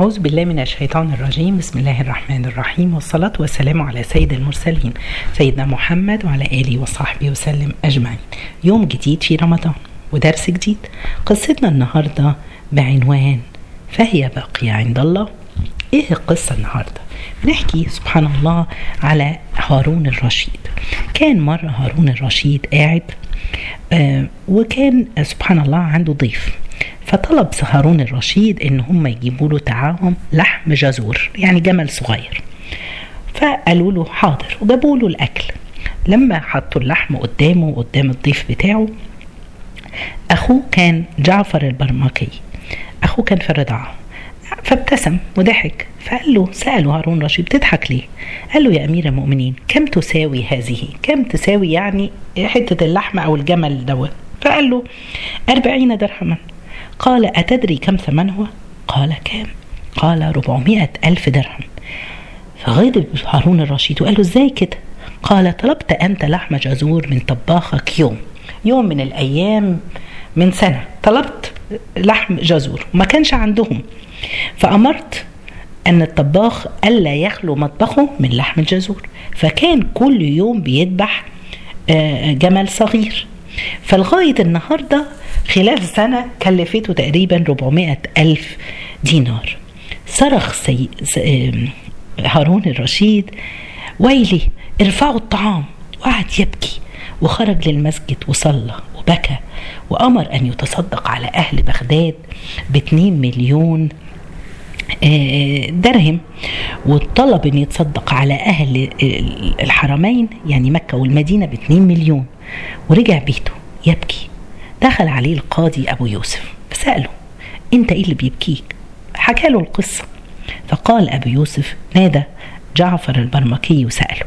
أعوذ بالله من الشيطان الرجيم. بسم الله الرحمن الرحيم. والصلاة والسلام على سيد المرسلين سيدنا محمد وعلى آله وصحبه وسلم أجمعين. يوم جديد في رمضان ودرس جديد. قصتنا النهاردة بعنوان فهي باقية عند الله. إيه القصة النهاردة؟ بنحكي سبحان الله على هارون الرشيد. كان مرة هارون الرشيد قاعد آه وكان سبحان الله عنده ضيف. فطلب هارون الرشيد إن هم يجيبوا له تعاهم لحم جزور يعني جمل صغير فقالوا له حاضر وجابوا له الأكل لما حطوا اللحم قدامه قدام الضيف بتاعه أخوه كان جعفر البرمكي أخوه كان في الرضاعة فابتسم وضحك فقال له سأله هارون رشيد بتضحك ليه؟ قال له يا أمير المؤمنين كم تساوي هذه؟ كم تساوي يعني حتة اللحمة أو الجمل دوت؟ فقال له أربعين درهما قال أتدري كم ثمنها؟ قال كام؟ قال ربعمائة ألف درهم فغضب هارون الرشيد وقال له إزاي كده؟ قال طلبت أنت لحم جزور من طباخك يوم يوم من الأيام من سنة طلبت لحم جزور وما كانش عندهم فأمرت أن الطباخ ألا يخلو مطبخه من لحم الجزور فكان كل يوم بيذبح جمل صغير فلغاية النهاردة خلال سنة كلفته تقريبا 400 ألف دينار. صرخ سي... هارون الرشيد ويلي ارفعوا الطعام. وقعد يبكي وخرج للمسجد وصلى وبكى وأمر أن يتصدق على أهل بغداد باتنين مليون درهم وطلب أن يتصدق على أهل الحرمين يعني مكة والمدينة باتنين مليون. ورجع بيته يبكي. دخل عليه القاضي أبو يوسف فسأله أنت إيه اللي بيبكيك حكى له القصة. فقال أبو يوسف نادى جعفر البرمكي وسأله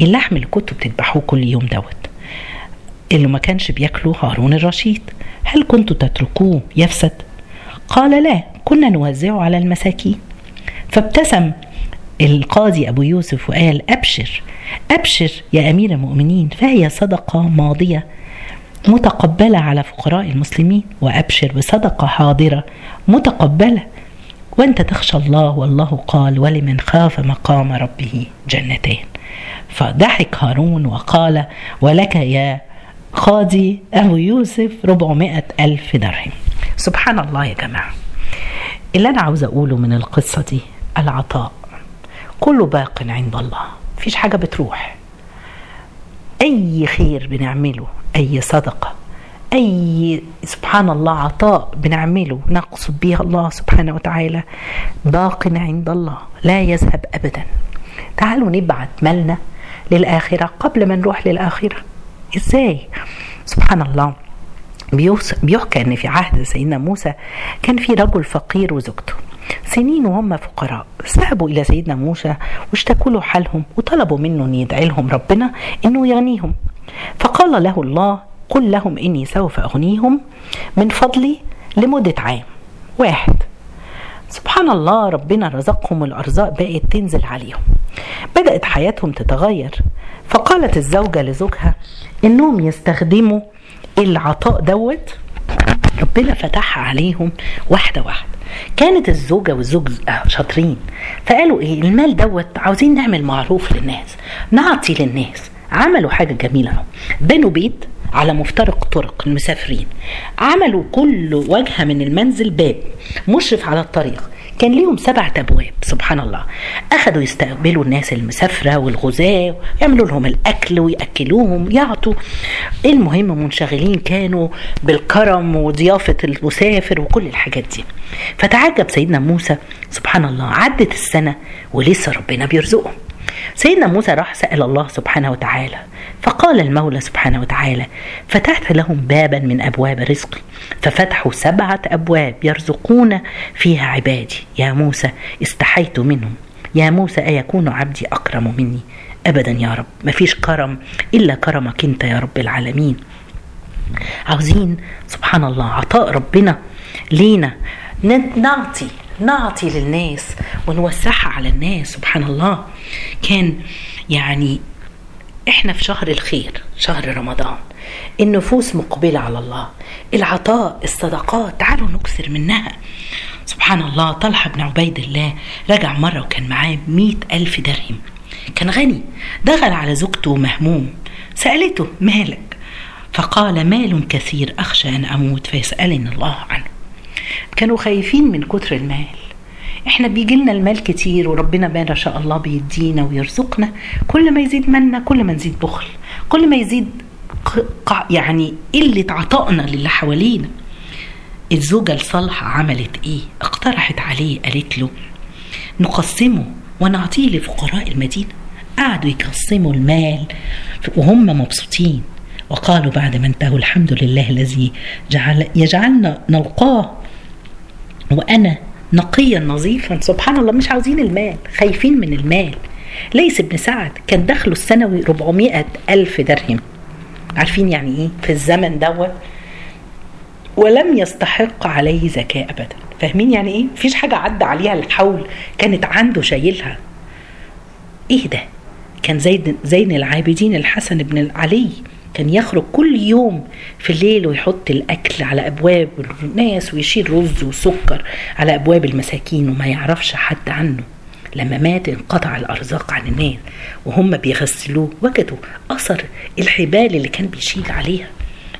اللحم اللي كنتوا بتذبحوه كل يوم دوت؟ اللي ما كانش بياكله هارون الرشيد هل كنتوا تتركوه يفسد؟ قال لا كنا نوزعه على المساكين. فابتسم القاضي أبو يوسف وقال أبشر أبشر يا أمير المؤمنين فهي صدقة ماضية متقبلة على فقراء المسلمين وأبشر بصدقة حاضرة متقبلة. وأنت تخشى الله والله قال ولمن خاف مقام ربه جنتان فضحك هارون وقال ولك يا قاضي أبو يوسف ربعمائة ألف درهم سبحان الله يا جماعة. اللي أنا عاوز أقوله من القصة دي العطاء. كله باق عند الله مفيش حاجة بتروح. أي خير بنعمله أي صدقة. أي سبحان الله عطاء بنعمله نقصد به الله سبحانه وتعالى. باق عند الله لا يذهب أبدا. تعالوا نبعت مالنا للآخرة قبل ما نروح للآخرة. إزاي؟ سبحان الله. بيحكى إن في عهد سيدنا موسى كان في رجل فقير وزوجته. سنين وهم فقراء. ذهبوا إلى سيدنا موسى واشتكوا له حالهم وطلبوا منه إن يدعي لهم ربنا إنه يغنيهم. فقال له الله قل لهم إني سوف أغنيهم من فضلي لمدة عام. واحد. سبحان الله ربنا رزقهم الأرزاق بقت تنزل عليهم. بدأت حياتهم تتغير. فقالت الزوجة لزوجها إنهم يستخدموا العطاء دوت. ربنا فتحها عليهم واحدة واحدة. كانت الزوجة والزوج شاطرين. فقالوا إيه المال دوت عاوزين نعمل معروف للناس نعطي للناس. عملوا حاجة جميلة بنوا بيت على مفترق طرق المسافرين. عملوا كل وجهة من المنزل باب مشرف على الطريق. كان ليهم سبعة أبواب سبحان الله. أخذوا يستقبلوا الناس المسافرة والغزاة يعملوا لهم الأكل ويأكلوهم يعطوا. المهم منشغلين كانوا بالكرم وضيافة المسافر وكل الحاجات دي. فتعجب سيدنا موسى سبحان الله عدت السنة ولسه ربنا بيرزقهم. سيدنا موسى راح سأل الله سبحانه وتعالى فقال المولى سبحانه وتعالى فتحت لهم بابا من أبواب رزقي ففتحوا سبعة أبواب يرزقون فيها عبادي. يا موسى استحيت منهم. يا موسى أيكون عبدي أكرم مني؟ أبدا يا رب ما فيش كرم إلا كرمك أنت يا رب العالمين. عاوزين؟ سبحان الله عطاء ربنا لينا. نعطي. نعطي للناس ونوسعها على الناس سبحان الله. كان يعني إحنا في شهر الخير شهر رمضان النفوس مقبلة على الله العطاء الصدقات تعالوا نكثر منها. سبحان الله طلحة بن عبيد الله رجع مرة وكان معاه مئة ألف درهم. كان غني دخل على زوجته مهموم سألته مالك؟ فقال مال كثير أخشى أن أموت. فيسألني الله عنه. كانوا خايفين من كتر المال. إحنا بيجي لنا المال كتير وربنا ما شاء الله بيدينا ويرزقنا. كل ما يزيد منا كل ما نزيد بخل. كل ما يزيد يعني قلة عطائنا للي حوالينا. الزوجة الصالحة عملت إيه؟ اقترحت عليه قالت له نقسمه ونعطيه لفقراء المدينة. قعدوا يقسموا المال وهم مبسوطين. وقالوا بعد ما انتهوا الحمد لله الذي جعل يجعلنا نلقاه وأنا نقيا نظيفا. سبحان الله مش عاوزين المال خايفين من المال. ليس بن سعد كان دخله السنوي 400 ألف درهم. عارفين يعني إيه؟ في الزمن دوت. ولم يستحق عليه زكاة أبدا. فاهمين يعني إيه؟ مفيش حاجة عدى عليها الحول كانت عنده شايلها. إيه ده؟ كان زين زين العابدين الحسن بن علي كان يخرج كل يوم في الليل ويحط الأكل على أبواب الناس ويشيل رز وسكر على أبواب المساكين وما يعرفش حد عنه. لما مات انقطع الأرزاق عن الناس وهم بيغسلوه. وجدوا أثر الحبال اللي كان بيشيل عليها.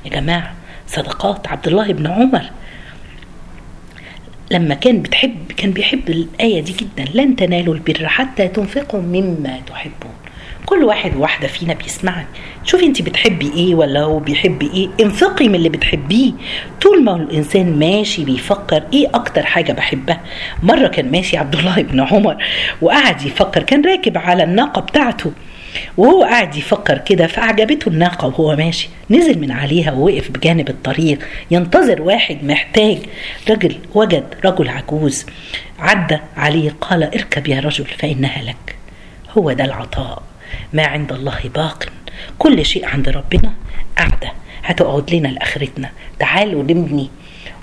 يا جماعة صدقات عبد الله بن عمر. لما كان بتحب كان بيحب الآية دي جدا لن تنالوا البر حتى تنفقوا مما تحبون. كل واحد وواحدة فينا بيسمعني. شوفي انت بتحبي إيه ولا هو بيحب إيه. انفقي من اللي بتحبيه. طول ما الإنسان ماشي بيفكر إيه أكتر حاجة بحبها. مرة كان ماشي عبد الله بن عمر وقعد يفكر كان راكب على الناقة بتاعته وهو قاعد يفكر كده فأعجبته الناقة وهو ماشي. نزل من عليها ووقف بجانب الطريق. ينتظر واحد محتاج. رجل وجد رجل عجوز. عدى عليه قال اركب يا رجل فإنها لك. هو ده العطاء. ما عند الله باق. كل شيء عند ربنا قاعدة هتقعد لنا لآخرتنا. تعالوا نبني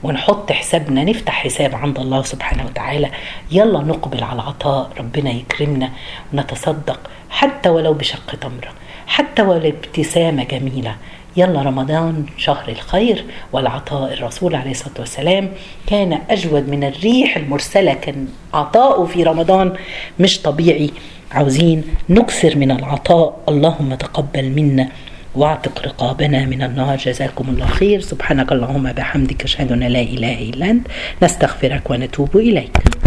ونحط حسابنا. نفتح حساب عند الله سبحانه وتعالى. يلا نقبل على العطاء. ربنا يكرمنا. ونتصدق حتى ولو بشق تمرة. حتى ولو ابتسامة جميلة. يلا رمضان شهر الخير والعطاء. الرسول عليه الصلاة والسلام كان أجود من الريح المرسلة. كان عطاؤه في رمضان مش طبيعي. عاوزين نكثر من العطاء. اللهم تقبل منا واعتق رقابنا من النار. جزاكم الله خير. سبحانك اللهم بحمدك أشهد أن لا إله إلا أنت. نستغفرك ونتوب إليك.